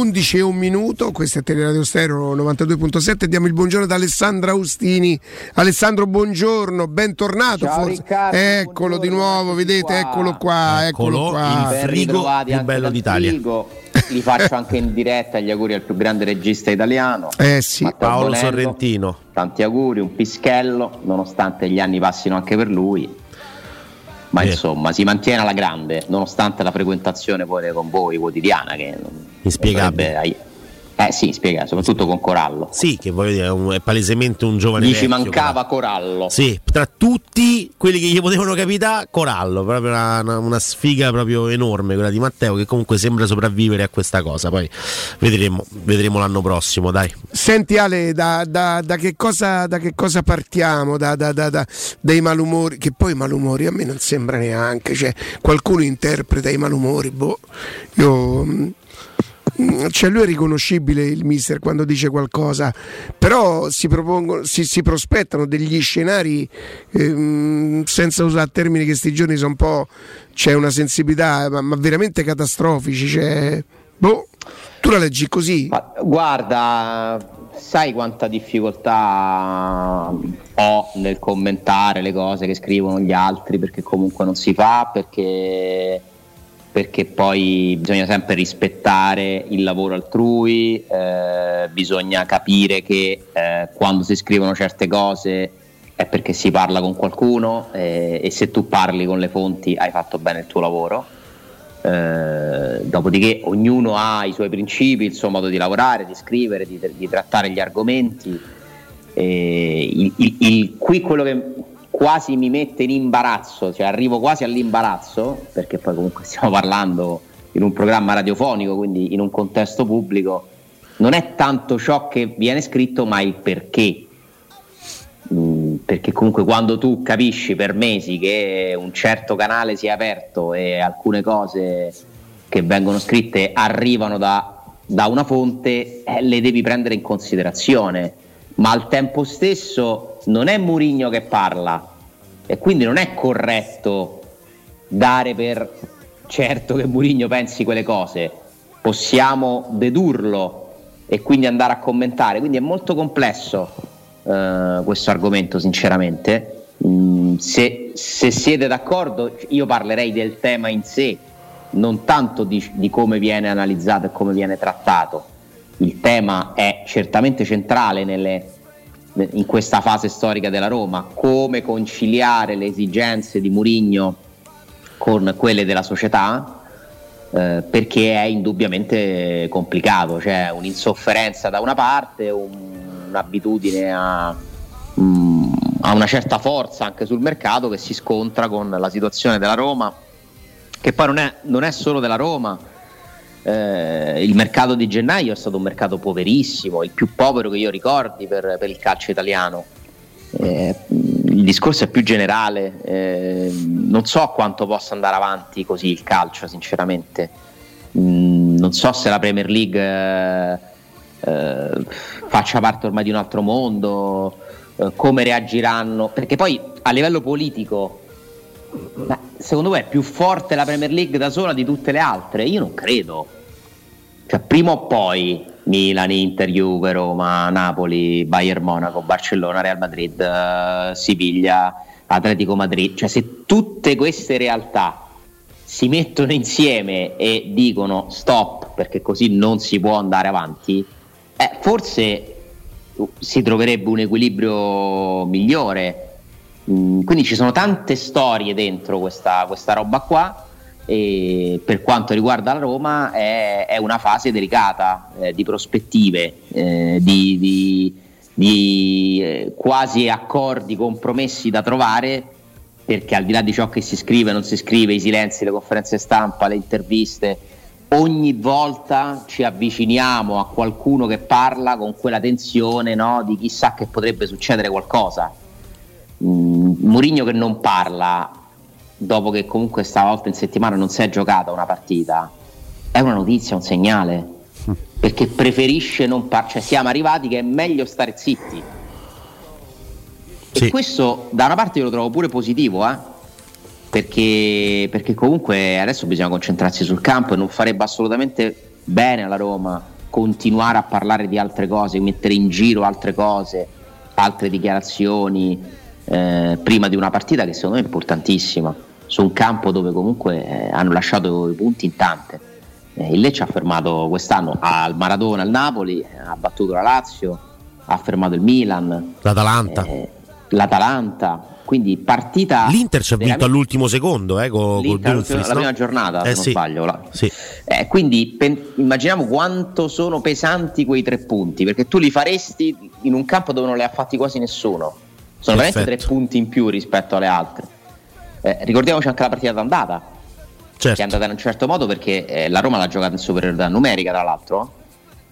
11 e un minuto, questo è Teleradio Stereo 92.7, diamo il buongiorno ad Alessandra Austini. Alessandro, buongiorno, bentornato. Ciao, forse. Riccardo, eccolo di nuovo, vedete, qua. eccolo qua, eccolo, Eccolo, qua. il frigo più bello d'Italia. frigo. Li faccio anche in diretta gli auguri al più grande regista italiano. Eh sì, Matteo Paolo Bonello. Sorrentino. Tanti auguri, un pischello, nonostante gli anni passino anche per lui. Ma Beh. insomma, si mantiene alla grande, nonostante la frequentazione poi con voi quotidiana. Che non- Inspiegabile. Eh sì, spiega, soprattutto con Corallo. Sì, che voglio dire, è, un- è palesemente un giovane Gli ci mancava però. Corallo. Sì, tra tutti quelli che gli potevano capitare, Corallo, proprio una, una- una sfiga proprio enorme quella di Matteo che comunque sembra sopravvivere a questa cosa. Poi vedremo, vedremo l'anno prossimo, dai. Senti Ale, da, da- da che, cosa, da che cosa partiamo? Da, da- da- da- dai malumori, che poi i malumori a me non sembra neanche, cioè qualcuno interpreta i malumori, boh. Io, mm, cioè lui è riconoscibile il mister quando dice qualcosa, però si, si, si prospettano degli scenari, ehm, senza usare termini che sti giorni sono un po', c'è una sensibilità, ma, ma veramente catastrofici, cioè, boh, tu la leggi così? Ma guarda, sai quanta difficoltà ho nel commentare le cose che scrivono gli altri perché comunque non si fa, perché, perché poi bisogna sempre rispettare il lavoro altrui, eh, bisogna capire che eh, quando si scrivono certe cose è perché si parla con qualcuno eh, e se tu parli con le fonti hai fatto bene il tuo lavoro. Eh, dopodiché ognuno ha i suoi principi, il suo modo di lavorare, di scrivere, di, di trattare gli argomenti. Eh, il, il- il- qui quello che quasi mi mette in imbarazzo, cioè arrivo quasi all'imbarazzo, perché poi comunque stiamo parlando in un programma radiofonico, quindi in un contesto pubblico, non è tanto ciò che viene scritto, ma il perché. Mm, perché comunque quando tu capisci per mesi che un certo canale si è aperto e alcune cose che vengono scritte arrivano da, da una fonte, eh, le devi prendere in considerazione. Ma al tempo stesso non è Murigno che parla e quindi non è corretto dare per certo che Murigno pensi quelle cose. Possiamo dedurlo e quindi andare a commentare. Quindi è molto complesso eh, questo argomento, sinceramente. Mm, se, se siete d'accordo, io parlerei del tema in sé, non tanto di, di come viene analizzato e come viene trattato. Il tema è certamente centrale nelle- in questa fase storica della Roma, come conciliare le esigenze di Murigno con quelle della società, eh, perché è indubbiamente complicato, c'è un'insofferenza da una parte, un- un'abitudine a, mm, a una certa forza anche sul mercato che si scontra con la situazione della Roma, che poi non è, non è solo della Roma. Eh, il mercato di gennaio è stato un mercato poverissimo, il più povero che io ricordi per, per il calcio italiano. Eh, il discorso è più generale, eh, non so quanto possa andare avanti così il calcio, sinceramente. Mm, non so se la Premier League eh, eh, faccia parte ormai di un altro mondo, eh, come reagiranno, perché poi a livello politico, ma secondo voi è più forte la Premier League da sola di tutte le altre? Io non credo. Cioè, prima o poi Milan, Inter, Juve, Roma, Napoli, Bayern Monaco, Barcellona, Real Madrid, eh, Siviglia, Atletico Madrid, cioè se tutte queste realtà si mettono insieme e dicono stop perché così non si può andare avanti, eh, forse si troverebbe un equilibrio migliore. Mm, quindi ci sono tante storie dentro questa, questa roba qua e per quanto riguarda la Roma è, è una fase delicata eh, di prospettive, eh, di, di- di, eh, quasi accordi, compromessi da trovare perché al di là di ciò che si scrive, non si scrive, i silenzi, le conferenze stampa, le interviste, ogni volta ci avviciniamo a qualcuno che parla con quella tensione no, di chissà che potrebbe succedere qualcosa. Mm, Mourinho che non parla dopo che comunque stavolta in settimana non si è giocata una partita, è una notizia, un segnale. Perché preferisce non parlare, cioè siamo arrivati che è meglio stare zitti. Sì. E questo da una parte io lo trovo pure positivo, eh? perché, perché comunque adesso bisogna concentrarsi sul campo e non farebbe assolutamente bene alla Roma continuare a parlare di altre cose, mettere in giro altre cose, altre dichiarazioni eh, prima di una partita che secondo me è importantissima, su un campo dove comunque eh, hanno lasciato i punti in tante. Eh, il Lecce ha fermato quest'anno al Maradona, al Napoli, ha battuto la Lazio, ha fermato il Milan, l'Atalanta. L'Atalanta quindi partita. L'Inter ci ha vinto all'ultimo secondo, eh, con, Dumfries, la prima giornata, eh, se sì. non sbaglio. La... Sì. Eh, quindi pen- immaginiamo quanto sono pesanti quei tre punti, perché tu li faresti in un campo dove non li ha fatti quasi nessuno. Sono Perfetto. veramente tre punti in più rispetto alle altre. Eh, ricordiamoci anche la partita d'andata, che è Certo. andata in un certo modo perché eh, la Roma l'ha giocata in superiorità numerica, tra l'altro.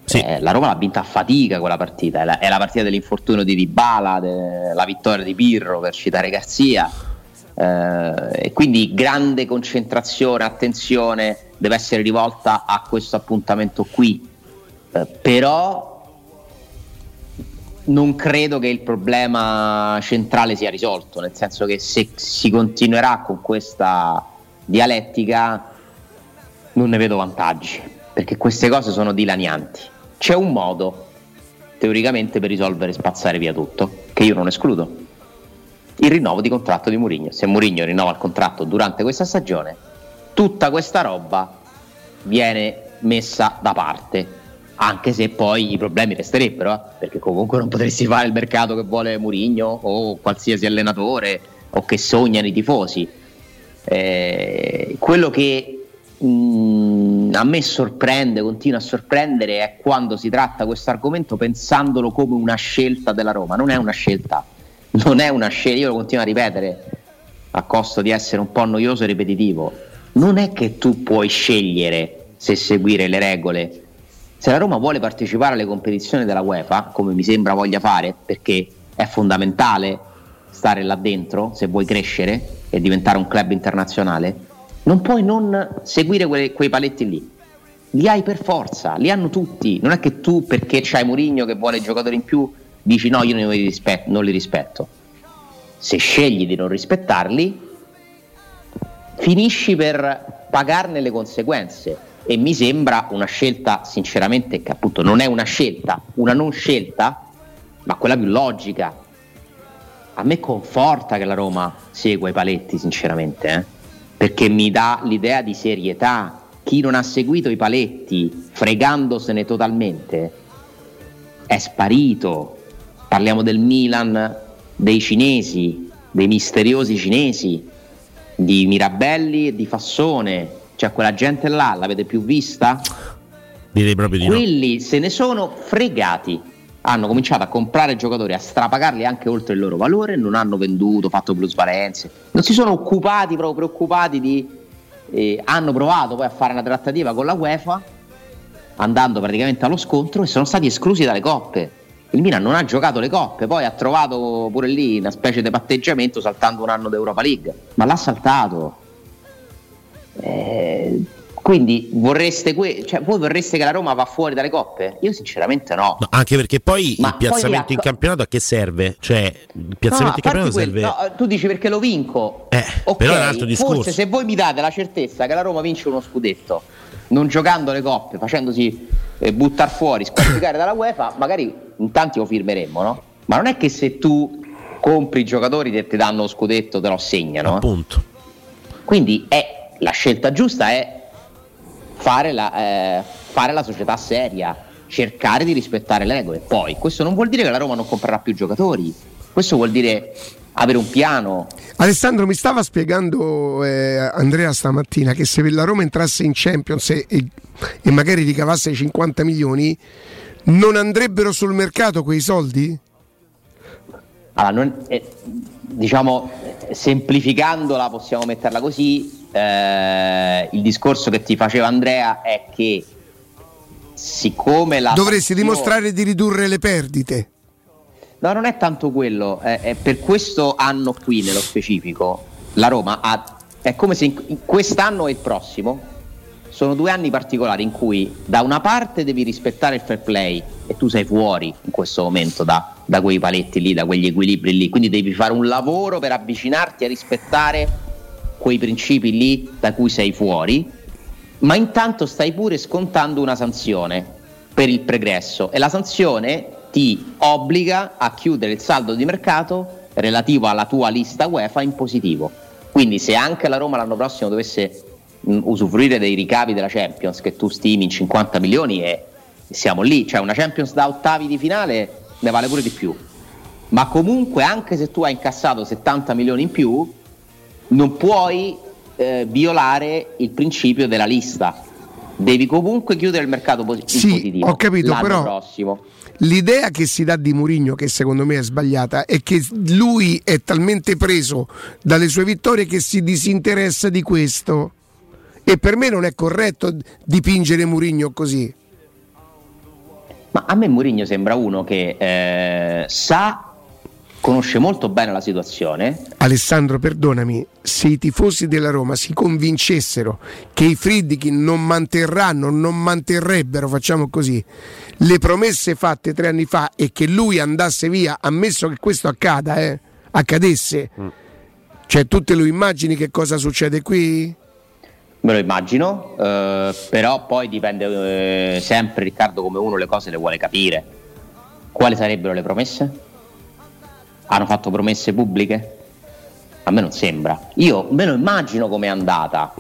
Sì. Eh, la Roma l'ha vinta a fatica quella partita, è la, è la partita dell'infortunio di Dybala, de- la vittoria di Pirro per citare Garzia. Eh, e quindi grande concentrazione, attenzione deve essere rivolta a questo appuntamento qui. Eh, però non credo che il problema centrale sia risolto, nel senso che se si continuerà con questa dialettica non ne vedo vantaggi, perché queste cose sono dilanianti. C'è un modo, teoricamente, per risolvere e spazzare via tutto, che io non escludo. Il rinnovo di contratto di Mourinho. Se Mourinho rinnova il contratto durante questa stagione, tutta questa roba viene messa da parte. Anche se poi i problemi resterebbero, eh, perché comunque non potresti fare il mercato che vuole Mourinho o qualsiasi allenatore o che sognano i tifosi. Eh, quello che mh, a me sorprende, continua a sorprendere, è quando si tratta questo argomento pensandolo come una scelta della Roma. Non è una scelta, non è una scelta, io lo continuo a ripetere a costo di essere un po' noioso e ripetitivo. Non è che tu puoi scegliere se seguire le regole. Se la Roma vuole partecipare alle competizioni della UEFA, come mi sembra voglia fare, perché è fondamentale stare là dentro se vuoi crescere e diventare un club internazionale, non puoi non seguire quei, quei paletti lì. Li hai per forza, li hanno tutti. Non è che tu, perché c'hai Mourinho che vuole giocatori in più, dici no, io non li rispetto. Non li rispetto. Se scegli di non rispettarli, finisci per pagarne le conseguenze. E mi sembra una scelta, sinceramente, che appunto non è una scelta, una non scelta, ma quella più logica. A me conforta che la Roma segua i paletti, sinceramente, eh? perché mi dà l'idea di serietà. Chi non ha seguito i paletti, fregandosene totalmente, è sparito. Parliamo del Milan, dei cinesi, dei misteriosi cinesi, di Mirabelli e di Fassone. Cioè quella gente là l'avete più vista? Direi proprio di no. Quelli se ne sono fregati. Hanno cominciato a comprare giocatori, a strapagarli anche oltre il loro valore, non hanno venduto, fatto plusvalenze, non si sono occupati, proprio preoccupati di... eh, hanno provato poi a fare una trattativa con la UEFA, andando praticamente allo scontro e sono stati esclusi dalle coppe. Il Milan non ha giocato le coppe, poi ha trovato pure lì una specie di patteggiamento saltando un anno d'Europa League, ma l'ha saltato. Eh, quindi vorreste que- cioè, voi vorreste che la Roma va fuori dalle coppe? Io sinceramente no. No, anche perché poi Ma il piazzamento poi in a- campionato a che serve? Cioè, il No, piazzamento a in campionato parte serve. no, tu dici perché lo vinco. Eh, Ok, però è un altro discorso. Forse se voi mi date la certezza che la Roma vince uno scudetto, non giocando le coppe, facendosi eh, buttare fuori, squalificare dalla UEFA, magari in tanti lo firmeremmo, no? Ma non è che se tu compri i giocatori che ti danno lo scudetto te lo assegnano. eh. Appunto. Quindi è, la scelta giusta è fare la, eh, fare la società seria, cercare di rispettare le regole. Poi questo non vuol dire che la Roma non comprerà più giocatori, questo vuol dire avere un piano. Alessandro mi stava spiegando eh, Andrea stamattina che se la Roma entrasse in Champions e, e- magari ricavasse 50 milioni, non andrebbero sul mercato quei soldi? Allora, non- eh, diciamo, eh, semplificandola possiamo metterla così, eh, il discorso che ti faceva Andrea è che siccome la... Dovresti sanzione- dimostrare di ridurre le perdite. No, non è tanto quello, è, è per questo anno qui nello specifico, la Roma ha, è come se in, in quest'anno e il prossimo sono due anni particolari in cui da una parte devi rispettare il fair play e tu sei fuori in questo momento da, da quei paletti lì, da quegli equilibri lì, quindi devi fare un lavoro per avvicinarti a rispettare quei principi lì da cui sei fuori ma intanto stai pure scontando una sanzione per il pregresso e la sanzione ti obbliga a chiudere il saldo di mercato relativo alla tua lista UEFA in positivo. Quindi se anche la Roma l'anno prossimo dovesse mh, usufruire dei ricavi della Champions che tu stimi in 50 milioni e siamo lì, cioè una Champions da ottavi di finale ne vale pure di più. Ma comunque anche se tu hai incassato 70 milioni in più, non puoi eh, violare il principio della lista. Devi comunque chiudere il mercato pos- sì, positivo. Ho capito, però prossimo. l'idea che si dà di Murigno, che secondo me è sbagliata, è che lui è talmente preso dalle sue vittorie che si disinteressa di questo. E per me non è corretto dipingere Murigno così. Ma a me Mourinho sembra uno che eh, sa, conosce molto bene la situazione. Alessandro, perdonami, se i tifosi della Roma si convincessero che i Friedkin non manterranno, non manterrebbero, facciamo così, le promesse fatte tre anni fa e che lui andasse via, ammesso che questo accada, eh, accadesse, mm. cioè tu te lo immagini che cosa succede qui? Me lo immagino, eh, però poi dipende eh, sempre Riccardo come uno le cose le vuole capire. Quali sarebbero le promesse? Hanno fatto promesse pubbliche? A me non sembra. Io me lo immagino com'è andata.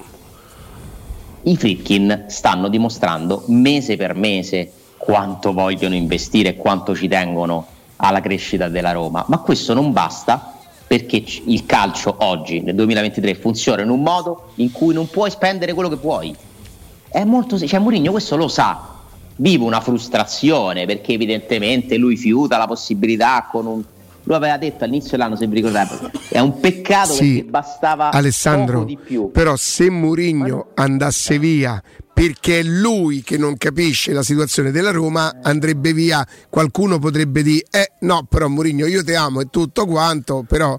I Fritkin stanno dimostrando mese per mese quanto vogliono investire e quanto ci tengono alla crescita della Roma, ma questo non basta perché il calcio oggi, nel 2023, funziona in un modo in cui non puoi spendere quello che vuoi. È molto cioè Mourinho questo lo sa. Vive una frustrazione perché evidentemente lui fiuta la possibilità con un lui aveva detto all'inizio dell'anno, se vi ricordate, è un peccato sì, perché bastava Alessandro, di più. Però se Mourinho andasse via perché è lui che non capisce la situazione della Roma, andrebbe via. Qualcuno potrebbe dire: Eh no, però Mourinho io ti amo e tutto quanto, però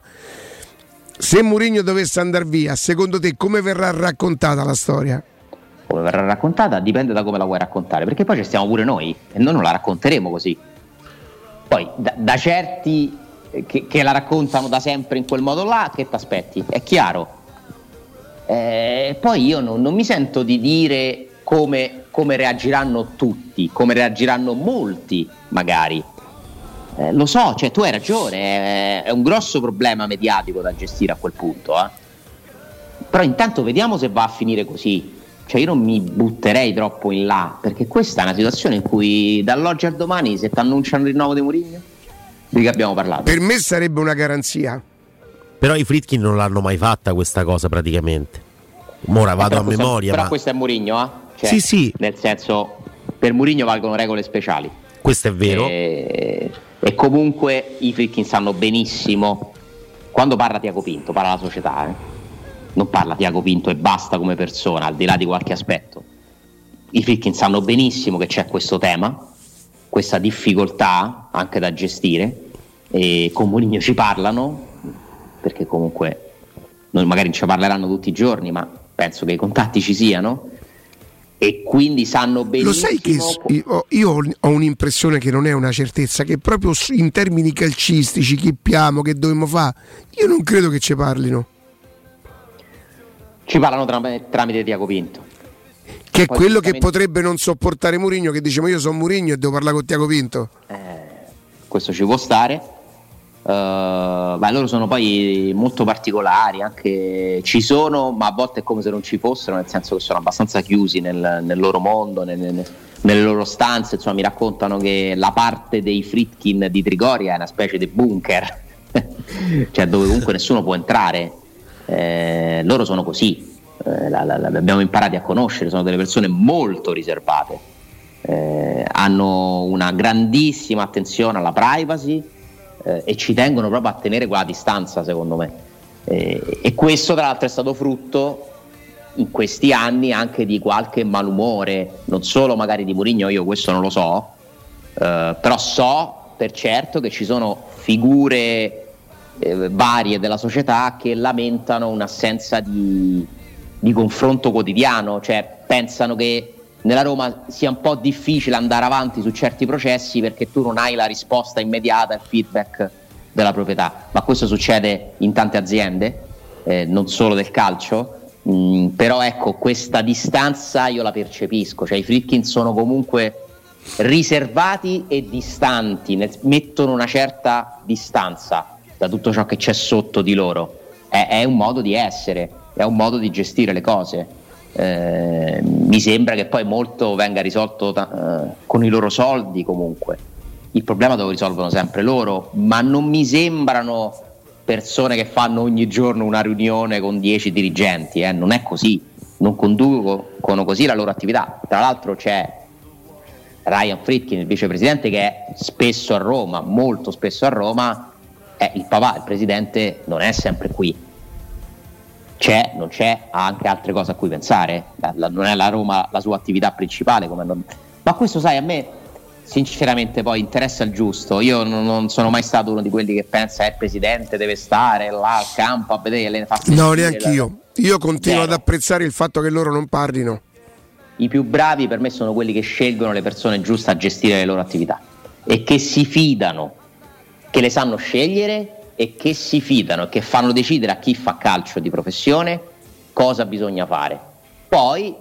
se Mourinho dovesse andare via, secondo te come verrà raccontata la storia? Come verrà raccontata dipende da come la vuoi raccontare, perché poi ci stiamo pure noi e noi non la racconteremo così. Poi da, da certi che, che, la raccontano da sempre in quel modo là, che ti aspetti? È chiaro. Eh, poi io non, non mi sento di dire come, come reagiranno tutti, come reagiranno molti magari. Eh, lo so, cioè, tu hai ragione, è, è, un grosso problema mediatico da gestire a quel punto. Eh. Però intanto vediamo se va a finire così. Cioè io non mi butterei troppo in là, perché questa è una situazione in cui dall'oggi al domani se ti annunciano il rinnovo di Mourinho, di che abbiamo parlato? Per me sarebbe una garanzia. Però i Fritkin non l'hanno mai fatta questa cosa praticamente. Ora vado eh, a memoria. Però ma... questo è Mourinho, eh? Cioè, sì, sì. Nel senso, per Mourinho valgono regole speciali. Questo è vero. E, e comunque i Fritkin sanno benissimo. Quando parla Tiago Pinto, parla la società, eh? non parla Tiago Pinto e basta come persona, al di là di qualche aspetto. I Fritkin sanno benissimo che c'è questo tema, questa difficoltà anche da gestire. E con Mourinho ci parlano, perché comunque non, magari ci parleranno tutti i giorni, ma penso che i contatti ci siano e quindi sanno benissimo. Lo sai che io, ho un'impressione che non è una certezza, che proprio in termini calcistici, chi piamo, che dobbiamo fare, io non credo che ci parlino. Ci parlano tram- tramite Tiago Pinto. Che è Poi quello che potrebbe non sopportare Murigno, che dice ma io sono Murigno e devo parlare con Tiago Pinto. Eh, questo ci può stare Uh, beh, loro sono poi molto particolari, anche ci sono, ma a volte è come se non ci fossero, nel senso che sono abbastanza chiusi nel, nel loro mondo, nel, nel, nelle loro stanze. Insomma, mi raccontano che la parte dei Fritkin di Trigoria è una specie di bunker, cioè dove comunque nessuno può entrare. Eh, loro sono così, eh, la, la, la, abbiamo imparato a conoscere, sono delle persone molto riservate, eh, hanno una grandissima attenzione alla privacy eh, e ci tengono proprio a tenere quella distanza secondo me. Eh, e questo tra l'altro è stato frutto in questi anni anche di qualche malumore, non solo magari di Murigno, io questo non lo so, eh, però so per certo che ci sono figure eh, varie della società che lamentano un'assenza di, di confronto quotidiano, cioè pensano che nella Roma sia un po' difficile andare avanti su certi processi perché tu non hai la risposta immediata, il feedback della proprietà, ma questo succede in tante aziende, eh, non solo del calcio, Mm, però ecco, questa distanza io la percepisco, cioè i Friedkin sono comunque riservati e distanti, nel, mettono una certa distanza da tutto ciò che c'è sotto di loro. È, è un modo di essere, è un modo di gestire le cose. Eh, mi sembra che poi molto venga risolto ta- eh, con i loro soldi comunque. Il problema lo risolvono sempre loro, ma non mi sembrano persone che fanno ogni giorno una riunione con dieci dirigenti, eh. non è così, non conducono così la loro attività. Tra l'altro c'è Ryan Fritkin, il vicepresidente, che è spesso a Roma, molto spesso a Roma, eh, il papà, il presidente, non è sempre qui. C'è, non c'è, ha anche altre cose a cui pensare. La, la, non è la Roma la sua attività principale. Non... Ma questo, sai, a me sinceramente poi interessa il giusto. Io non, non, sono mai stato uno di quelli che pensa eh, il presidente deve stare là al campo a vedere le fatte. No, neanche io. Io continuo Zero. ad apprezzare il fatto che loro non parlino. I più bravi per me sono quelli che scelgono le persone giuste a gestire le loro attività e che si fidano, che le sanno scegliere e che si fidano e che fanno decidere a chi fa calcio di professione cosa bisogna fare. Poi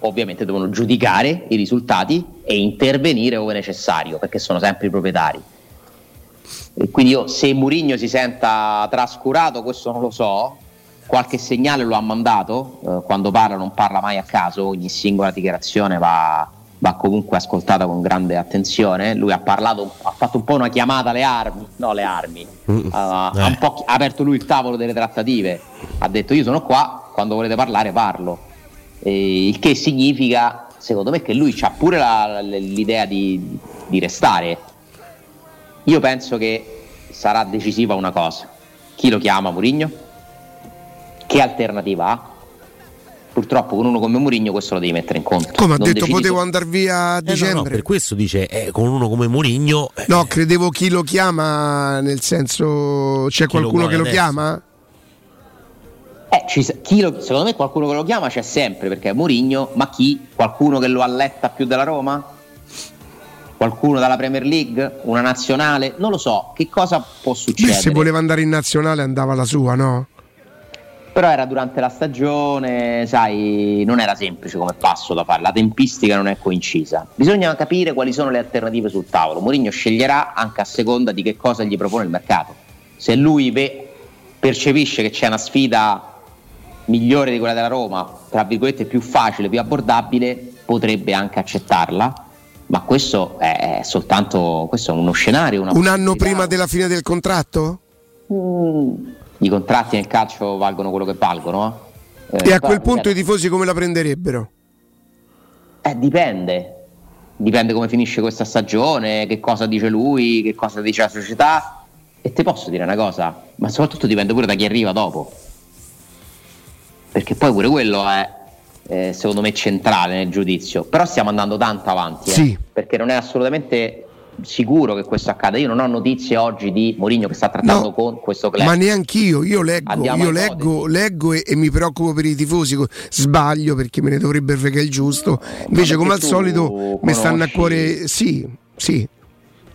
ovviamente devono giudicare i risultati e intervenire ove necessario, perché sono sempre i proprietari. E quindi io, se Murigno si senta trascurato, questo non lo so, qualche segnale lo ha mandato, eh, quando parla non parla mai a caso, ogni singola dichiarazione va, va comunque ascoltata con grande attenzione. Lui ha parlato, ha fatto un po' una chiamata alle armi, no le armi, uh, uh, ha un po' aperto lui il tavolo delle trattative, ha detto io sono qua, quando volete parlare parlo eh, il che significa, secondo me, che lui ha pure la, l'idea di, di restare. Io penso che sarà decisiva una cosa. Chi lo chiama Murigno? Che alternativa ha? Purtroppo con uno come Mourinho questo lo devi mettere in conto. Come ha detto decidi... potevo andare via a dicembre. Eh no, no, per questo dice eh, con uno come Mourinho. Eh. No, credevo chi lo chiama, nel senso c'è chi qualcuno lo che lo adesso? chiama? Eh, ci, lo, secondo me qualcuno che lo chiama c'è sempre perché è Mourinho, ma chi? Qualcuno che lo alletta più della Roma? Qualcuno dalla Premier League? Una nazionale? Non lo so, che cosa può succedere? Beh, se voleva andare in nazionale andava la sua, no? Però era durante la stagione, sai, non era semplice come passo da fare, la tempistica non è coincisa. Bisogna capire quali sono le alternative sul tavolo. Mourinho sceglierà anche a seconda di che cosa gli propone il mercato. Se lui ve- percepisce che c'è una sfida migliore di quella della Roma, tra virgolette più facile, più abbordabile, potrebbe anche accettarla. Ma questo è soltanto questo è uno scenario. Un anno prima della fine del contratto? Mm, I contratti nel calcio valgono quello che valgono. Eh, e a quel punto i tifosi come la prenderebbero? Eh, dipende. Dipende come finisce questa stagione, che cosa dice lui, che cosa dice la società. E ti posso dire una cosa, ma soprattutto dipende pure da chi arriva dopo perché poi pure quello è eh, secondo me centrale nel giudizio. Però stiamo andando tanto avanti, eh, sì. perché non è assolutamente sicuro che questo accada. Io non ho notizie oggi di Mourinho che sta trattando no, con questo club. Ma neanch'io, io leggo, io leggo, leggo e, e, mi preoccupo per i tifosi. Sbaglio perché me ne dovrebbe fregare il giusto. Invece, come al solito, mi stanno a cuore. Sì, sì.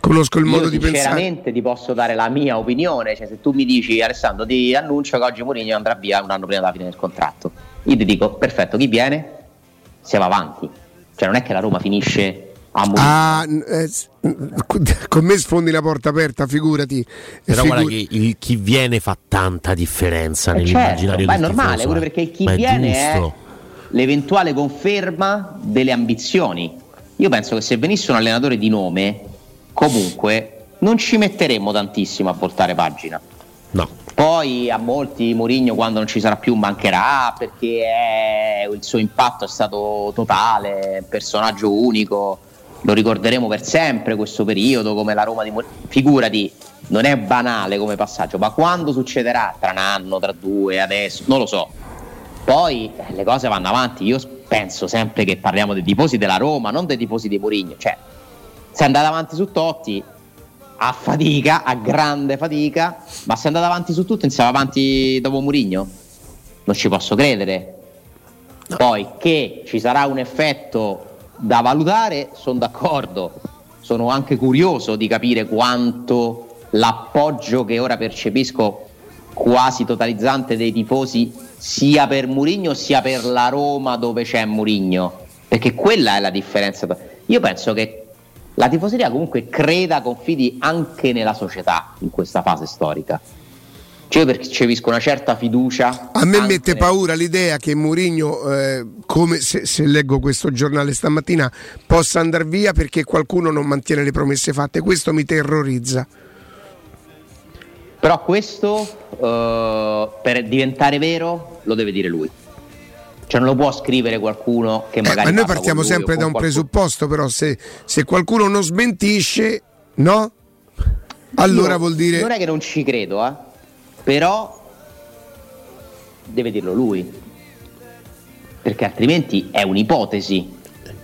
Conosco il modo Io di pensare. Sinceramente ti posso dare la mia opinione. Cioè, se tu mi dici Alessandro, ti annuncio che oggi Mourinho andrà via un anno prima della fine del contratto. Io ti dico, perfetto, chi viene? Siamo avanti. Cioè, non è che la Roma finisce. Ah, eh, con me sfondi la porta aperta, figurati. Però figu- guarda che il, chi viene fa tanta differenza eh nell'immaginario certo, Ma è normale, tifoso, pure perché chi viene è, è l'eventuale conferma delle ambizioni. Io penso che se venisse un allenatore di nome comunque non ci metteremo tantissimo a voltare pagina. No. Poi a molti Mourinho quando non ci sarà più mancherà perché è, il suo impatto è stato totale, personaggio unico, lo ricorderemo per sempre questo periodo come la Roma di Mourinho. Figurati, non è banale come passaggio, ma quando succederà? Tra un anno, tra due, adesso, non lo so. Poi eh, le cose vanno avanti, io penso sempre che parliamo dei tifosi della Roma, non dei tifosi di Mourinho, cioè si è andato avanti su Totti a fatica, a grande fatica, ma si è andato avanti su tutto insieme avanti dopo Murigno? Non ci posso credere. Poi che ci sarà un effetto da valutare, sono d'accordo. Sono anche curioso di capire quanto l'appoggio che ora percepisco quasi totalizzante dei tifosi sia per Murigno sia per la Roma dove c'è Murigno, perché quella è la differenza. Io penso che la tifoseria comunque creda, confidi anche nella società in questa fase storica. Cioè percepisco una certa fiducia. A me mette paura l'idea che Mourinho, eh, come se, se, leggo questo giornale stamattina, possa andare via perché qualcuno non mantiene le promesse fatte. Questo mi terrorizza. Però questo, uh, per diventare vero, lo deve dire lui. Cioè non lo può scrivere qualcuno che magari... Eh, ma noi partiamo sempre da un qualcuno. presupposto, però se, se, qualcuno non smentisce, no? Allora Io vuol dire... Non è che non ci credo, eh? Però deve dirlo lui. Perché altrimenti è un'ipotesi.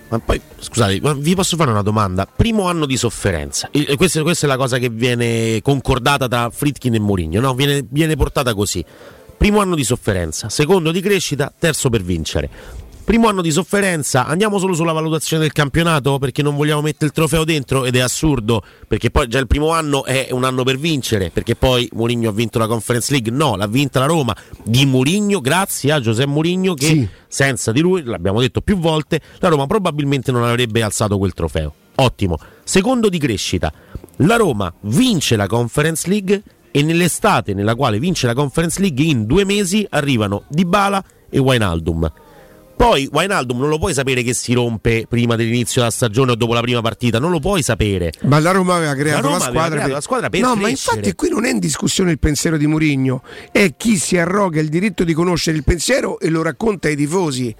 Ma poi, scusate, ma vi posso fare una domanda? Primo anno di sofferenza, questa, questa, è la cosa che viene concordata tra Fritkin e Mourinho, no? viene, viene portata così. Primo anno di sofferenza, secondo di crescita, terzo per vincere. Primo anno di sofferenza, andiamo solo sulla valutazione del campionato perché non vogliamo mettere il trofeo dentro ed è assurdo perché poi già il primo anno è un anno per vincere perché poi Mourinho ha vinto la Conference League, no, l'ha vinta la Roma di Mourinho grazie a Giuseppe Mourinho che sì. senza di lui, l'abbiamo detto più volte, la Roma probabilmente non avrebbe alzato quel trofeo. Ottimo. Secondo di crescita, la Roma vince la Conference League e nell'estate nella quale vince la Conference League in due mesi arrivano Dybala e Wijnaldum poi Wijnaldum non lo puoi sapere che si rompe prima dell'inizio della stagione o dopo la prima partita, non lo puoi sapere. Ma la Roma aveva creato la, la squadra, creato per... la squadra per No, crescere. ma infatti qui non è in discussione il pensiero di Mourinho, è chi si arroga il diritto di conoscere il pensiero e lo racconta ai tifosi.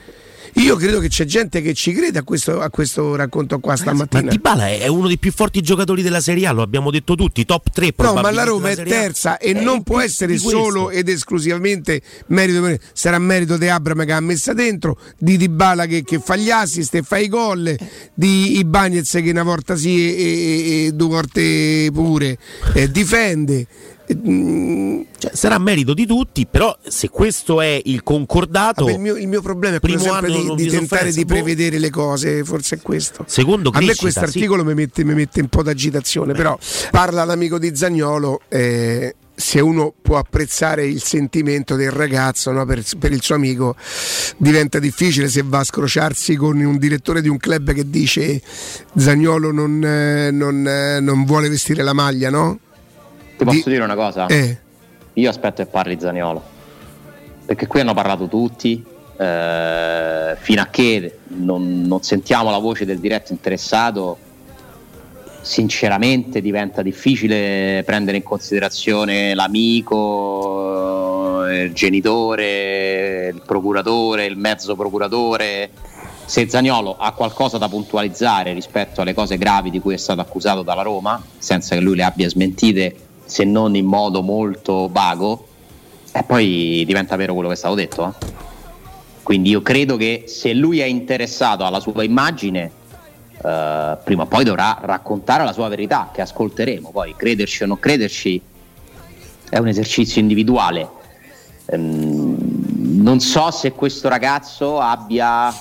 Io credo che c'è gente che ci crede a questo, a questo racconto qua stamattina. Ma Dybala è uno dei più forti giocatori della Serie A, lo abbiamo detto tutti, top 3 No, ma la Roma è terza e non può essere solo ed esclusivamente merito sarà merito di Abram che ha messa dentro, di Dybala che, che fa gli assist e fa i gol, di Ibagnez che una volta sì e, e, e due volte pure eh, difende. Cioè, sarà merito di tutti, però se questo è il concordato. Vabbè, il, mio, il, mio, problema è quello sempre di, di tentare di prevedere le cose, forse è questo. Secondo A me questo articolo sì. mi, mette, mi, mette, un po' d'agitazione, però parla l'amico di Zagnolo. Eh, se uno può apprezzare il sentimento del ragazzo no, per, per, il suo amico, diventa difficile se va a scrociarsi con un direttore di un club che dice Zagnolo non, non, non vuole vestire la maglia, no? Ti posso di... dire una cosa? Eh. Io aspetto che parli Zaniolo. Perché qui hanno parlato tutti, eh, fino a che non, non, sentiamo la voce del diretto interessato, sinceramente diventa difficile prendere in considerazione l'amico, il genitore, il procuratore, il mezzo procuratore. Se Zaniolo ha qualcosa da puntualizzare rispetto alle cose gravi di cui è stato accusato dalla Roma, senza che lui le abbia smentite, se non in modo molto vago, e poi diventa vero quello che è stato detto. Eh? Quindi io credo che se lui è interessato alla sua immagine, eh, prima o poi dovrà raccontare la sua verità, che ascolteremo. Poi crederci o non crederci è un esercizio individuale. Ehm, non so se questo ragazzo abbia,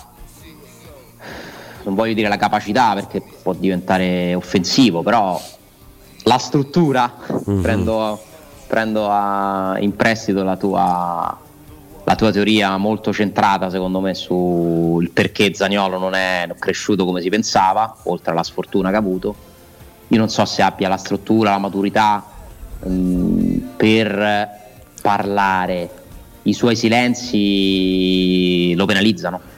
non voglio dire la capacità perché può diventare offensivo, però la struttura, mm-hmm. prendo, prendo a, in prestito la tua, la tua, teoria molto centrata secondo me sul perché Zagnolo non è cresciuto come si pensava, oltre alla sfortuna che ha avuto. Io non so se abbia la struttura, la maturità mh, mm, per parlare. I suoi silenzi lo penalizzano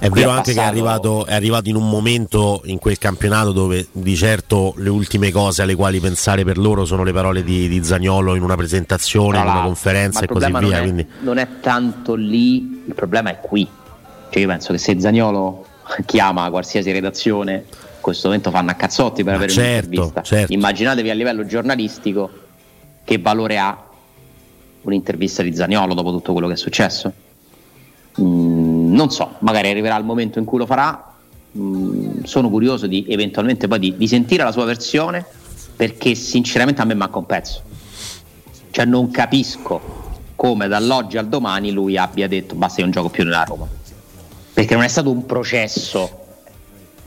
è vero anche che è arrivato, è arrivato, in un momento in quel campionato dove di certo le ultime cose alle quali pensare per loro sono le parole di, di Zagnolo in una presentazione, in una conferenza e così via. Non è, quindi... non è tanto lì, il problema è qui. Cioè io penso che se Zagnolo chiama qualsiasi redazione, in questo momento fanno a cazzotti per Ma avere certo, un'intervista. Certo. Immaginatevi a livello giornalistico che valore ha un'intervista di Zagnolo dopo tutto quello che è successo. Mm, non so, magari arriverà il momento in cui lo farà. Mm, sono curioso di eventualmente poi di, di, sentire la sua versione perché sinceramente a me manca un pezzo. Cioè non capisco come dall'oggi al domani lui abbia detto basta io non gioco più nella Roma. Perché non è stato un processo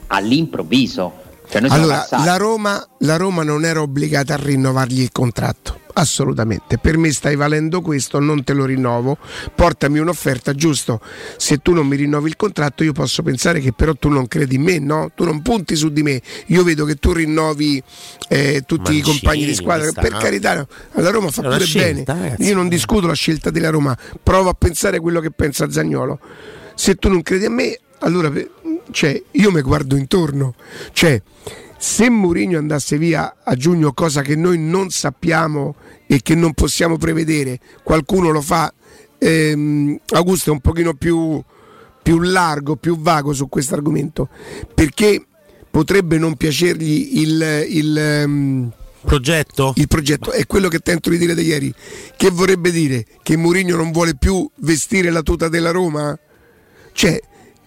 all'improvviso. Cioè allora, la Roma, la Roma non era obbligata a rinnovargli il contratto assolutamente. Per me stai valendo questo, non te lo rinnovo, portami un'offerta, giusto? Se tu non mi rinnovi il contratto, io posso pensare che però tu non credi in me, no? Tu non punti su di me. Io vedo che tu rinnovi eh, tutti Mancini, i compagni di squadra. Per carità, no. alla Roma fa pure scelta, bene. Ragazzi. Io non discuto la scelta della Roma, provo a pensare quello che pensa Zagnolo. Se tu non credi a me, allora cioè, io mi guardo intorno. Cioè, se Mourinho andasse via a giugno, cosa che noi non sappiamo e che non possiamo prevedere, qualcuno lo fa, ehm, Augusto è un pochino più, più largo, più vago su questo argomento, perché potrebbe non piacergli il, il um, progetto? Il progetto è quello che tento di dire da ieri. Che vorrebbe dire? Che Mourinho non vuole più vestire la tuta della Roma? Cioè,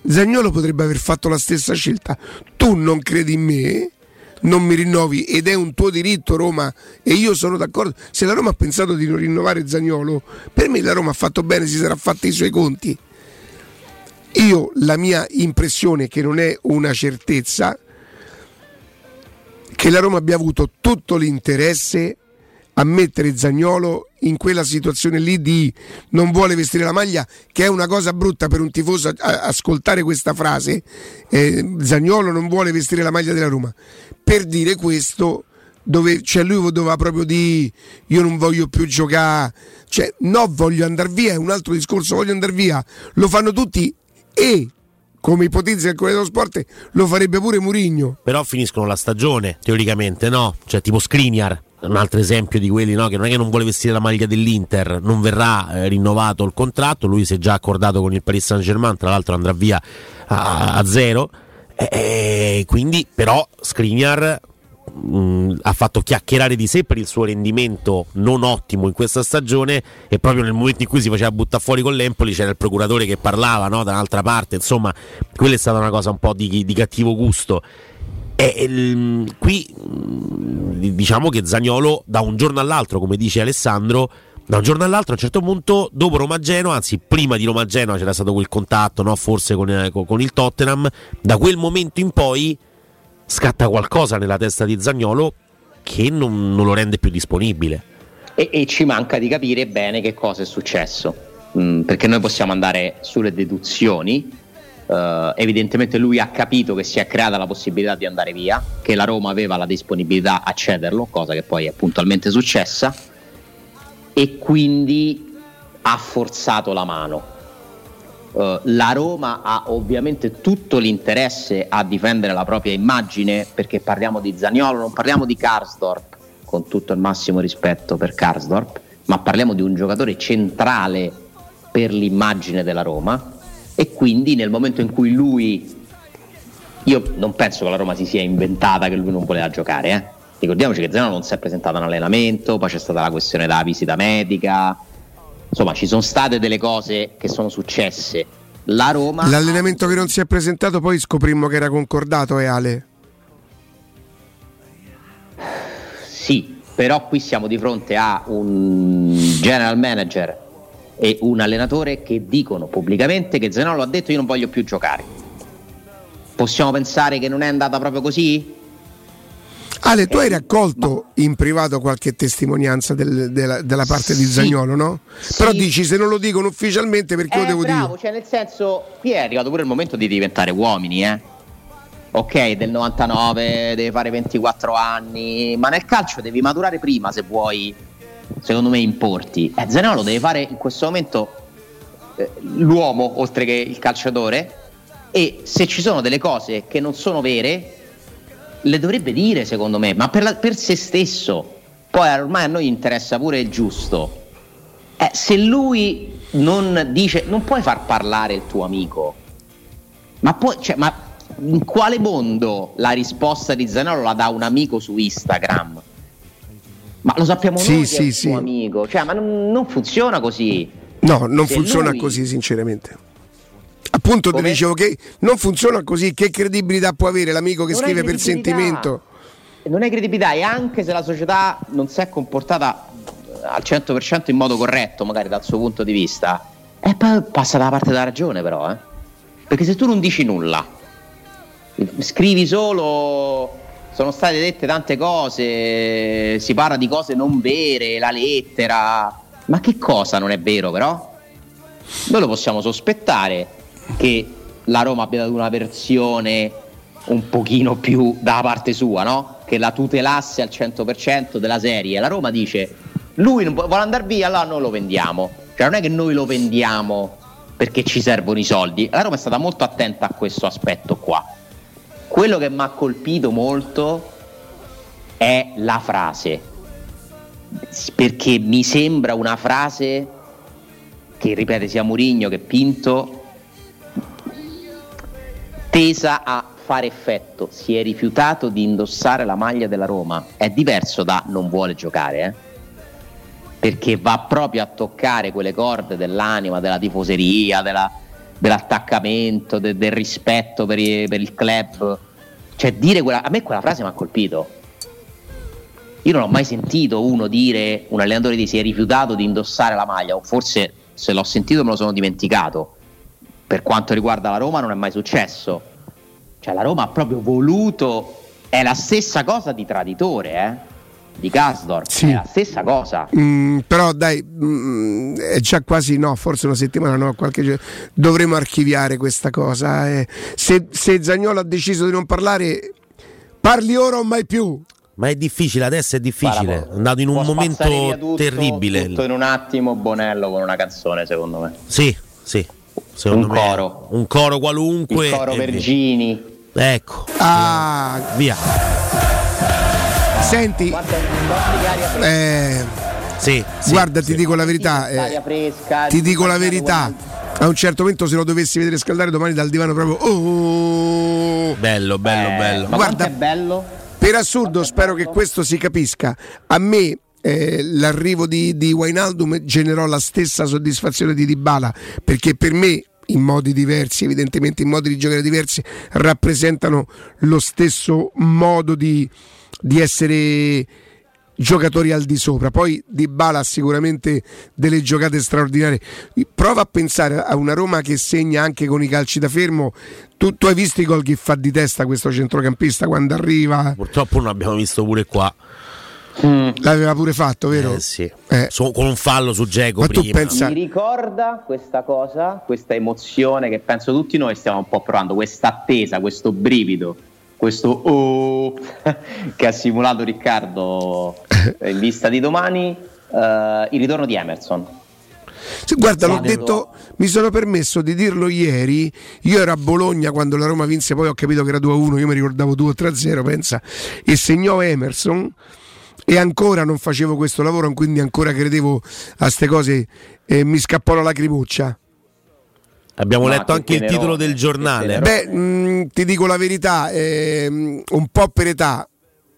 Zagnolo potrebbe aver fatto la stessa scelta. Tu non credi in me? non mi rinnovi ed è un tuo diritto Roma e io sono d'accordo. Se la Roma ha pensato di non rinnovare Zagnolo, per me la Roma ha fatto bene, si sarà fatti i suoi conti. Io la mia impressione, che non è una certezza, che la Roma abbia avuto tutto l'interesse a mettere Zagnolo in quella situazione lì di non vuole vestire la maglia, che è una cosa brutta per un tifoso ascoltare questa frase. Eh, Zagnolo non vuole vestire la maglia della Roma. Per dire questo, dove, cioè lui doveva proprio dire io non voglio più giocare, cioè no, voglio andare via, è un altro discorso, voglio andare via. Lo fanno tutti e come ipotizza il Corriere dello Sport, lo farebbe pure Murigno. Però finiscono la stagione, teoricamente, no? Cioè tipo Skriniar un altro esempio di quelli no? che non è che non vuole vestire la maglia dell'Inter, non verrà eh, rinnovato il contratto, lui si è già accordato con il Paris Saint Germain, tra l'altro andrà via a, a zero, e, quindi però Skriniar mh, ha fatto chiacchierare di sé per il suo rendimento non ottimo in questa stagione e proprio nel momento in cui si faceva buttare fuori con l'Empoli c'era il procuratore che parlava no? da un'altra parte, insomma quella è stata una cosa un po' di, di cattivo gusto e, e, qui diciamo che Zagnolo da un giorno all'altro, come dice Alessandro, da un giorno all'altro a un certo punto dopo Roma Genoa, anzi prima di Roma Genoa c'era stato quel contatto no? forse con, eh, con, il Tottenham, da quel momento in poi scatta qualcosa nella testa di Zagnolo che non, non lo rende più disponibile. E, e, ci manca di capire bene che cosa è successo, mm, perché noi possiamo andare sulle deduzioni Uh, evidentemente lui ha capito che si è creata la possibilità di andare via, che la Roma aveva la disponibilità a cederlo, cosa che poi è puntualmente successa, e quindi ha forzato la mano. Uh, la Roma ha ovviamente tutto l'interesse a difendere la propria immagine perché parliamo di Zaniolo, non parliamo di Karsdorp, con tutto il massimo rispetto per Karsdorp, ma parliamo di un giocatore centrale per l'immagine della Roma e quindi nel momento in cui lui io non penso che la Roma si sia inventata che lui non voleva giocare eh. ricordiamoci che Zeno non si è presentato in allenamento poi c'è stata la questione della visita medica. Insomma ci sono state delle cose che sono successe. La Roma l'allenamento che non si è presentato poi scoprimmo che era concordato e Ale. Sì però qui siamo di fronte a un general manager e un allenatore che dicono pubblicamente che Zenolo ha detto io non voglio più giocare. Possiamo pensare che non è andata proprio così? Ale, tu hai raccolto Ma... in privato qualche testimonianza del, della, della, parte sì, di Zagnolo, no? Sì. Però dici se non lo dicono ufficialmente perché eh, lo devo bravo, dire. Cioè, nel senso, qui è arrivato pure il momento di diventare uomini, eh? Ok, del 99 devi fare 24 anni, ma nel calcio devi maturare prima se vuoi secondo me importi. Eh, Zanello deve fare in questo momento eh, l'uomo oltre che il calciatore e se ci sono delle cose che non sono vere le dovrebbe dire secondo me, ma per, la, per se stesso. Poi ormai a noi interessa pure il giusto. Eh, se lui non dice, non puoi far parlare il tuo amico, ma, puoi, cioè, ma in quale mondo la risposta di Zanello la dà un amico su Instagram? Ma lo sappiamo sì, noi sì, sì. amico, cioè, ma non, non, funziona così. No, non Se funziona lui... così, sinceramente. Appunto, ti dicevo che non funziona così. Che credibilità può avere l'amico che non scrive per sentimento? Non è credibilità, e anche se la società non si è comportata al 100% in modo corretto, magari dal suo punto di vista, e poi passa dalla parte della ragione, però. Eh? Perché se tu non dici nulla, scrivi solo sono state dette tante cose, si parla di cose non vere, la lettera, ma che cosa non è vero però? Noi lo possiamo sospettare che la Roma abbia dato una versione un pochino più dalla parte sua, no? Che la tutelasse al 100% della serie. La Roma dice, lui vuole andare via, allora noi lo vendiamo. Cioè non è che noi lo vendiamo perché ci servono i soldi. La Roma è stata molto attenta a questo aspetto qua. Quello che mi ha colpito molto è la frase, perché mi sembra una frase che ripete sia Murigno che Pinto, tesa a fare effetto. Si è rifiutato di indossare la maglia della Roma. È diverso da non vuole giocare, eh? perché va proprio a toccare quelle corde dell'anima, della tifoseria, della, dell'attaccamento, de, del rispetto per, i, per, il club. Cioè, dire quella, a me quella frase mi ha colpito. Io non ho mai sentito uno dire, un allenatore di si è rifiutato di indossare la maglia, o forse se l'ho sentito me lo sono dimenticato. Per quanto riguarda la Roma non è mai successo. Cioè la Roma ha proprio voluto, è la stessa cosa di traditore, eh? Di Gasdorp sì. è la stessa cosa. Mm, però dai, mm, è già quasi no, forse una settimana, no, qualche dovremo archiviare questa cosa. Eh. Se, se Zagnolo ha deciso di non parlare, parli ora o mai più. Ma è difficile, adesso è difficile. È andato in un momento tutto, terribile. Tutto in un attimo, Bonello con una canzone, secondo me. Sì, sì. un coro. Un coro qualunque. Il coro Vergini. Ecco. Ah, via. Senti, eh, sì, sì, guarda, sì. ti dico la verità. Eh, fresca, ti dico la verità. A un certo momento, se lo dovessi vedere scaldare domani dal divano, proprio. Oh, bello, bello, eh, bello. Ma guarda, è bello. Per assurdo, spero che questo si capisca. A me eh, l'arrivo di, di Wainaldum generò la stessa soddisfazione di Dybala perché per me in modi diversi, evidentemente in modi di giocare diversi, rappresentano lo stesso modo di, di essere giocatori al di sopra. Poi Di Bala ha sicuramente delle giocate straordinarie. Prova a pensare a una Roma che segna anche con i calci da fermo. Tu, tu hai visto i gol che fa di testa questo centrocampista quando arriva? Purtroppo non abbiamo visto pure qua. Mm. L'aveva pure fatto, vero? Eh, sì. eh. So, con un fallo su Geco Ma prima. tu pensa... Mi ricorda questa cosa, questa emozione che penso tutti noi stiamo un po' provando, questa attesa, questo brivido questo oh che ha simulato Riccardo in vista di domani, uh, il ritorno di Emerson. Sì, guarda, l'ho detto, mi sono permesso di dirlo ieri. Io ero a Bologna quando la Roma vinse, poi ho capito che era 2-1, io mi ricordavo 2-3-0, pensa, e segnò Emerson. E ancora non facevo questo lavoro, quindi ancora credevo a queste cose e mi scappò la lacrimuccia. Abbiamo Ma letto anche il titolo del giornale. Beh, mh, mm, ti dico la verità, ehm, un po' per età,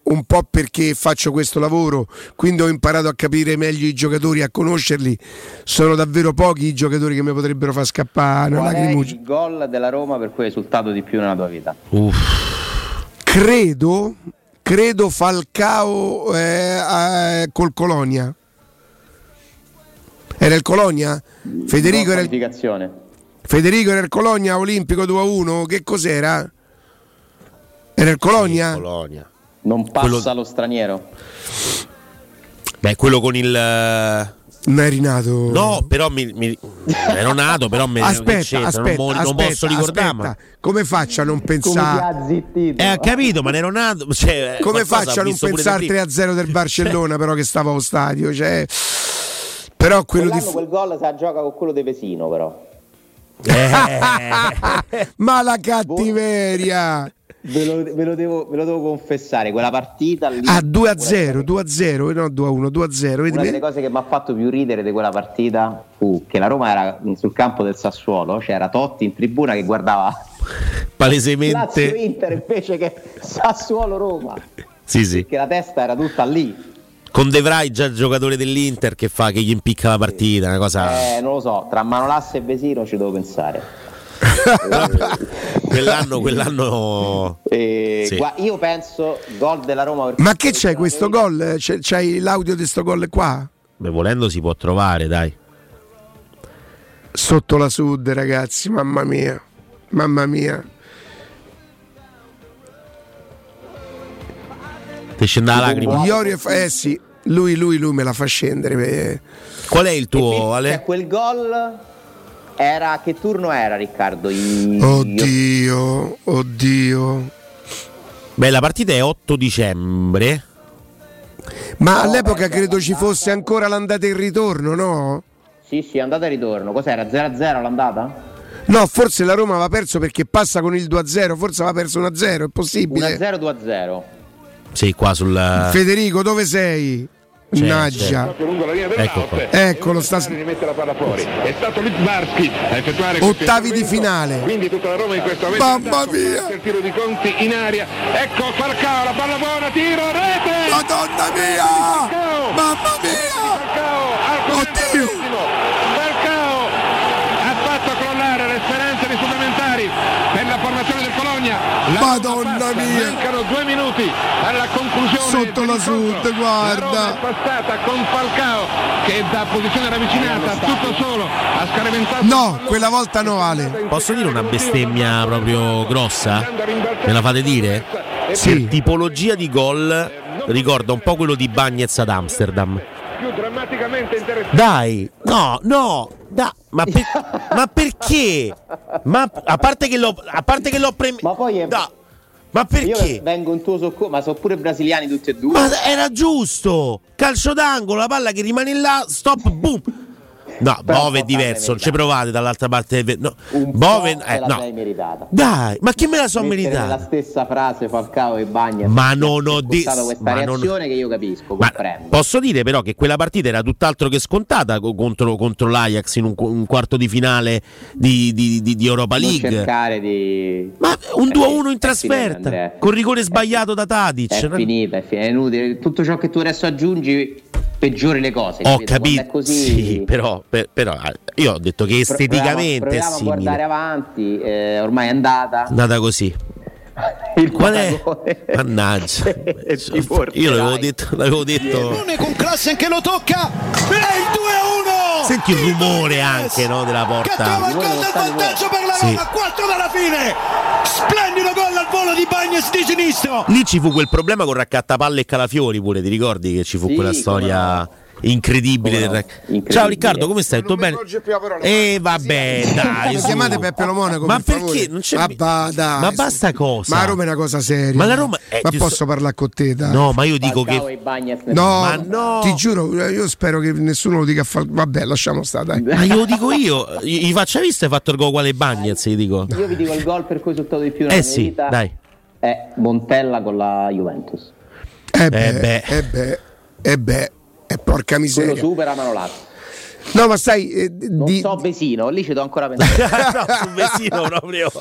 un po' perché faccio questo lavoro, quindi ho imparato a capire meglio i giocatori, a conoscerli. Sono davvero pochi i giocatori che mi potrebbero far scappare una lacrimuccia. il gol della Roma per cui hai esultato di più nella tua vita? Uff. Credo, credo Falcao eh, eh, col Colonia. Era il Colonia? Federico no, era il Federico era il Colonia Olimpico 2-1, che cos'era? Era il Colonia? Sì, Colonia. Non passa quello... lo straniero. Beh, quello con il non eri nato? No, però mi, mi... ero nato, però me aspetta, aspetta, non, aspetta, non posso ricordare. Come faccio a non pensare? Eh, ha capito, ma ne ero nato. Cioè, come faccio a non pensare 3-0 del Barcellona, però che stava allo stadio? Cioè... Però quello di... quel gol si gioca con quello di Vesino, però. Eh. Ma la cattiveria! Ve lo, ve, lo devo, ve lo, devo, confessare, quella partita lì, Ah, 2 a 0, 2 a 0, no 2 a 1, 2 a 0. Una delle cose che mi ha fatto più ridere di quella partita fu che la Roma era sul campo del Sassuolo, c'era Totti in tribuna che guardava palesemente Lazio Inter invece che Sassuolo Roma. Sì, sì. Perché la testa era tutta lì con De Vrij già il giocatore dell'Inter che fa che gli impicca la partita, una cosa... Eh, non lo so, tra Manolas e Vesino ci devo pensare. quell'anno, quell'anno... Eh, sì. io penso gol della Roma. Ma che c'è questo gol? C'è, c'hai l'audio di questo gol qua? Beh, volendo si può trovare, dai. Sotto la sud, ragazzi, mamma mia, mamma mia. Ti scende la lacrima. Iorio, eh sì, lui, lui, lui me la fa scendere. Qual è il tuo, Ale? Cioè, quel gol era che turno era Riccardo? I... Oddio, oddio. Beh, la partita è 8 dicembre. Ma no, all'epoca beh, credo ci fosse ancora l'andata e il ritorno, no? Sì, sì, andata e ritorno. Cos'era? 0-0 l'andata? No, forse la Roma va perso perché passa con il 2-0, forse va perso 1-0, è possibile. 1-0, 2-0. Sì, qua sul... Federico, dove sei? Mannaggia. Ecco Eccolo, sta rimette la palla fuori. È stato Litbarski a effettuare ottavi di finale. Quindi tutta la Roma in questo momento. Mamma mia! Il tiro di Conti in aria. Ecco Falcao, la palla buona, tiro, rete! Madonna mia! Mamma mia! Oddio! Falcao ha fatto crollare le speranze di supplementari per la formazione del Colonia. La Madonna mia! Mancano due minuti alla conclusione. Sotto la sud, guarda! La è passata con Falcao che da posizione ravvicinata, tutto solo, ha scaraventato. No, quella volta no, Ale. Posso dire una bestemmia proprio grossa? Me la fate dire? Sì. Per tipologia di gol ricorda un po' quello di Bagnez ad Amsterdam più drammaticamente interessante. Dai, no, no, da, ma, per, ma, perché? Ma a parte che l'ho, a parte che l'ho premiato. Ma poi è... Da, ma perché? Io vengo in tuo soccorso, ma sono pure brasiliani tutti e due. Ma era giusto! Calcio d'angolo, la palla che rimane là, stop, boom! No, Però Bove è diverso, non ci provate dall'altra parte del no. Bove eh, no. meritata. Dai, ma che me la so meritata? la stessa frase Falcao e Bagna. Ma non ho detto questa reazione non... che io capisco, Posso dire però che quella partita era tutt'altro che scontata contro, contro l'Ajax in un, un, quarto di finale di, di, di, di Europa League. Non cercare di Ma un 2-1 in trasferta finita, con rigore sbagliato da Tadic. È finita, è finita, è inutile. Tutto ciò che tu adesso aggiungi peggiori le cose. Ho capito, così... sì, però, per, però, ah, io ho detto che esteticamente proviamo, proviamo è a guardare avanti, eh, ormai è andata. Andata così. Il Qual è? Mannaggia, io l'avevo detto, l'avevo detto. con classe che lo tocca. E il 2-1. Senti il rumore anche no, della porta. Che trova il gol del vantaggio per la Roma, sì. 4 dalla fine. Splendido gol al volo di Bagnes di sinistro. Lì ci fu quel problema con raccattapalle e Calafiori pure, ti ricordi che ci fu sì, quella storia? Incredibile. No? incredibile. Ciao Riccardo, come stai? Tutto bene? E eh, vabbè, dai. Su. Chiamate Peppe Lo Monaco. Ma per perché? Non c'è... Ma, ba, dai, ma basta cosa? Ma la Roma è una cosa seria. Ma la Roma è Ma posso so... parlare con te? Dai. No, ma io dico che. No, ma no, ti giuro, io spero che nessuno lo dica fare. Vabbè, lasciamo stare. Dai. Ma io lo dico io. Gli faccia vista hai fatto il gol quale Bagnez, io dico. Io vi dico il gol per cui sono di più Eh sì, vita dai. È Montella con la Juventus. Eh beh, eh beh, eh beh. Eh beh. E eh, porca miseria. Quello supera Manolazzo. No, ma sai. Eh, non di... so Vesino, lì ci do ancora pensare. no, su Vesino proprio.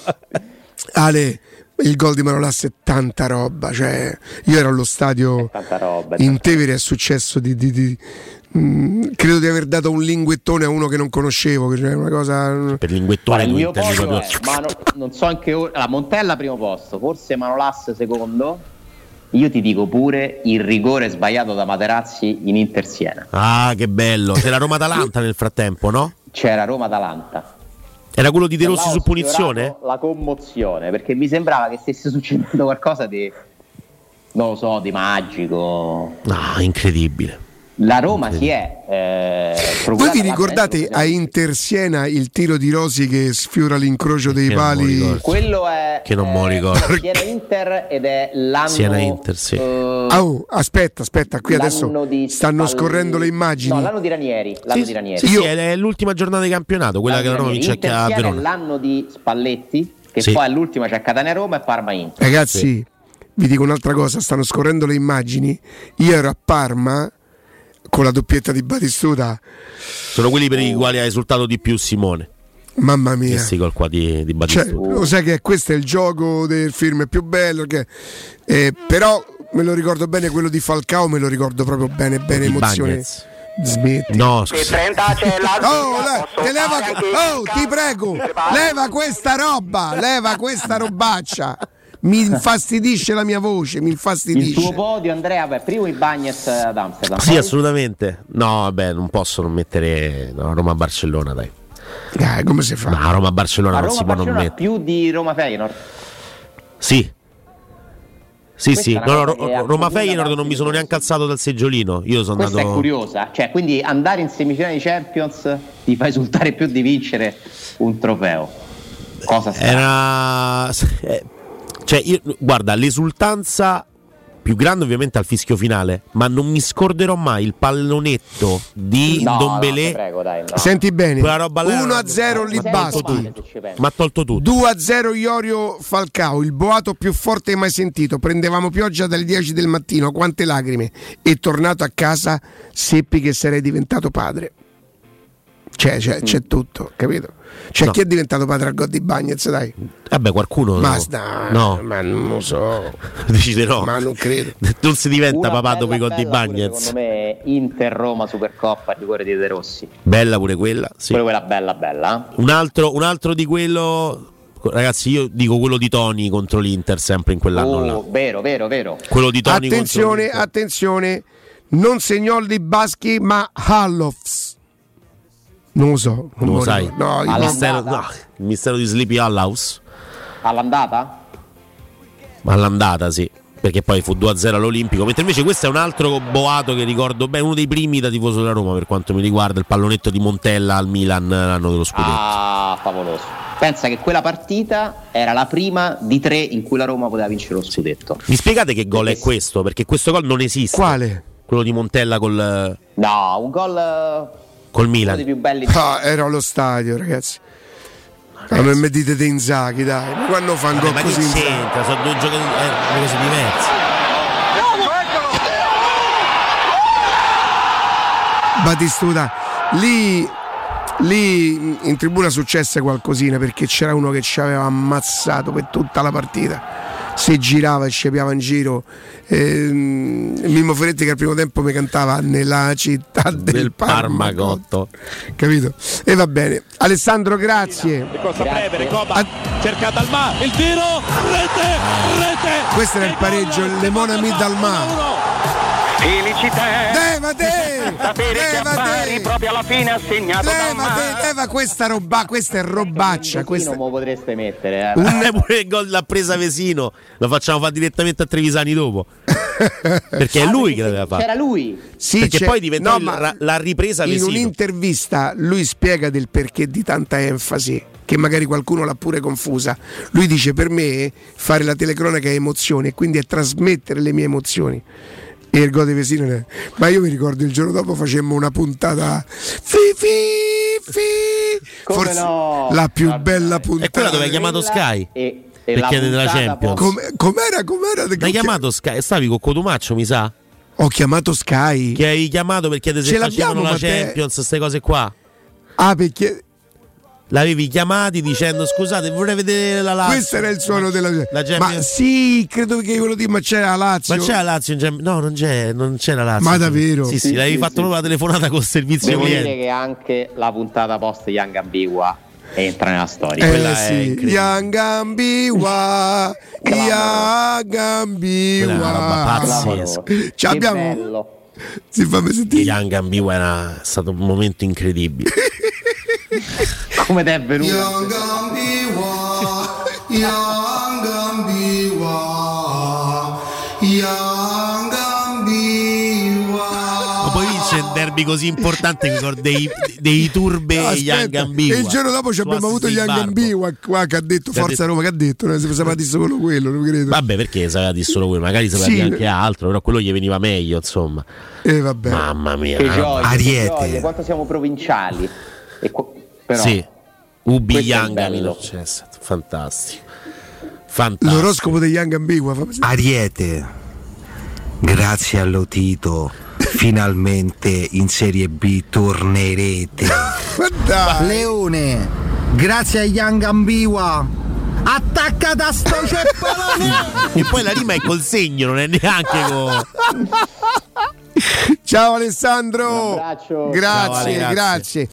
Ale, il gol di Manolas è tanta roba. Cioè, io ero allo stadio roba, in Tevere, è successo di. di, di mh, mm, credo di aver dato un linguettone a uno che non conoscevo. Cioè una cosa... Per linguettone il mio posto proprio... è, Mano, non so anche ora. La Montella primo posto, forse Manolas secondo io ti dico pure il rigore sbagliato da Materazzi in Inter Siena. Ah, che bello! C'era Roma-Atalanta nel frattempo, no? C'era Roma-Atalanta. Era quello di De Rossi su punizione? La commozione, perché mi sembrava che stesse succedendo qualcosa di non lo so, di magico. Ah, incredibile. La Roma si è. Eh, Voi vi ricordate a Inter Siena il tiro di Rosi che sfiora l'incrocio dei pali? Quello è. Che non eh, me ricordo. Siena Inter ed è l'anno. Siena Inter, sì. Uh, oh, aspetta, aspetta, qui adesso stanno Spalletti. scorrendo le immagini. No, l'anno di Ranieri. L'anno sì, di Ranieri. Sì, Io... è l'ultima giornata di campionato, quella l'anno che la Roma vince a Verona. È l'anno di Spalletti, che sì. poi all'ultima c'è Catania Roma e Parma Inter. Ragazzi, sì. vi dico un'altra cosa, stanno scorrendo le immagini. Io ero a Parma con la doppietta di Batistuta. Sono quelli per i quali ha esultato di più Simone. Mamma mia. Questi gol qua di, di Batistuta. Cioè, lo sai che questo è il gioco del film più bello. Che, eh, però me lo ricordo bene quello di Falcao, me lo ricordo proprio bene, bene emozione. Smetti. No, scusa. Oh, le, leva, oh, ti prego, leva questa roba, leva questa robaccia mi infastidisce la mia voce, mi infastidisce. Il tuo podio, Andrea, beh, primo i Bagnes ad Amsterdam. Sì, assolutamente. No, vabbè, non posso non mettere no, Roma-Barcellona, dai. Dai, come si fa? No, Roma-Barcellona non si può non mettere. più di Roma-Feyenoord? Sì. Sì, Questa sì, no, no, Roma Feyenoord non mi sono neanche alzato dal seggiolino. Io sono Questa andato. è curiosa, cioè quindi andare in semifinale di Champions ti fa esultare più di vincere un trofeo. Cosa strana. Era. Cioè, io- guarda, l'esultanza più grande ovviamente al fischio finale, ma non mi scorderò mai il pallonetto di No, no, Dombelé. ti prego, dai, no. Senti bene, Quella roba là 1 a 0 mi lì ha tolto basta. tutto. Se ci pensi. Mi ha tolto tutto. 2 a 0 Iorio Falcao, il boato più forte mai sentito. Prendevamo pioggia dalle 10 del mattino, quante lacrime. E tornato a casa seppi che sarei diventato padre. C'è, c'è, c'è tutto, capito? C'è No. chi è diventato padre al gol di Bagnez, dai. Vabbè, qualcuno. Basta. No, Ma non lo so. decide no. Ma non credo. Non si diventa Una papà dopo i gol di pure, Bagnez. Secondo me Inter Roma Supercoppa rigore di De Rossi. Bella pure quella. Sì. Pure quella bella bella. Un, altro, un altro di quello. Ragazzi, io dico quello di Tony contro l'Inter, sempre in quell'anno Oh, là. vero, vero, vero. Quello di Tony Attenzione, contro l'Inter. attenzione. Non segnò di Baschi, ma Hallofs. Non lo so. Non, Non lo sai? No, il, mistero, no, il mistero di Sleepy House. All'andata? All'andata, sì. Perché poi fu 2-0 all'Olimpico. Mentre invece questo è un altro boato che ricordo bene, uno dei primi da tifoso della Roma per quanto mi riguarda, il pallonetto di Montella al Milan l'anno dello scudetto. Ah, favoloso. Pensa che quella partita era la prima di tre in cui la Roma poteva vincere lo scudetto. Mi spiegate che gol è questo? Perché questo gol non esiste. Quale? Quello di Montella col, No, un gol col uno dei Milan. più belli. Ah, ero allo stadio, ragazzi. Ma non mi dite di Inzaghi, dai. Ma quando fa un Vabbè, gol così Inzaghi? c'entra? Sono due giocatori, eh, cose diverse. Batistuta, lì, lì in tribuna successe qualcosina perché c'era uno che ci aveva ammazzato per tutta la partita se girava e scepiava in giro. Ehm, Mimmo Ferretti che al primo tempo mi cantava nella città del, del Parmagotto. Capito? E va bene. Alessandro, grazie. grazie. A- cerca Dalma, il tiro, rete, rete. Questo era il pareggio, Lemona Midalma. 1 Felicità! Levate! Sapere che affari proprio alla fine ha segnato da Levate! Leva questa roba, questa è robaccia. Pochino mo potreste mettere. Eh. Un pure gol l'ha presa Vesino, lo facciamo fare direttamente a Trevisani dopo. Perché è Ah, lui perché che l'aveva fatto. C'era lui. Sì, Perché poi diventò no, ra- la ripresa In Vesino. un'intervista lui spiega del perché di tanta enfasi, che magari qualcuno l'ha pure confusa. Lui dice per me fare la telecronaca è emozione e quindi è trasmettere le mie emozioni. E il gol di Vesino è- Ma io mi ricordo il giorno dopo facemmo una puntata fi fi fi Come Forse no? la più Vabbè. bella puntata. E quella dove hai chiamato Sky? E, e Per la chiedere la puntata Champions. Com- com'era com'era? L'hai chiamato Sky? Stavi con Cotumaccio, mi sa? Ho chiamato Sky. Che hai chiamato per chiedere se Ce facevano l'abbiamo, la Champions, queste cose qua. Ah, perché L'avevi chiamati dicendo scusate, vorrei vedere la Lazio. questo era il suono della La Ma Champions. sì, credo che quello di ma c'era la Lazio. Ma c'è la Lazio in Champions? No, non c'è, non c'è la Lazio. Ma davvero? Sì, sì, Sì, l'avevi sì, fatto sì. proprio la telefonata col servizio Devo dire cliente. che anche la puntata post Young Ambigua entra nella storia. Eh quella è sì, incredibile. Yangambiwa, Yangambiwa. Quella è una roba pazzesca. Clamoroso. Ci Che abbiamo- bello. Si fammi sentire. Young Ambiwa era è stato un momento incredibile. Come ti è venuto? Vince un derby così importante mi ricordo dei, dei turbe Young Aspetta, Ambiwa. e il giorno dopo ci abbiamo avuto di Young Barbo. Ambiwa qua che ha detto Che ha Forza detto- Roma che ha detto, non si sapeva di solo quello, non credo. Vabbè, perché sapeva di solo quello, magari sapeva Sì. di anche altro, però quello gli veniva meglio, insomma. E vabbè. Mamma mia. Che gioia, che Ariete. gioia, quanto siamo provinciali. E qu- però, Sì. Ubi stato fantastico. Fantastico. L'oroscopo degli Young Ambigua. Ariete, grazie all'Otito, finalmente in Serie B tornerete. Leone, grazie a Young Ambiwa, attacca da sto ceppolone! E poi la rima è col segno, non è neanche con. Ciao Alessandro. Un abbraccio. Grazie, Ciao, Ale, grazie. grazie.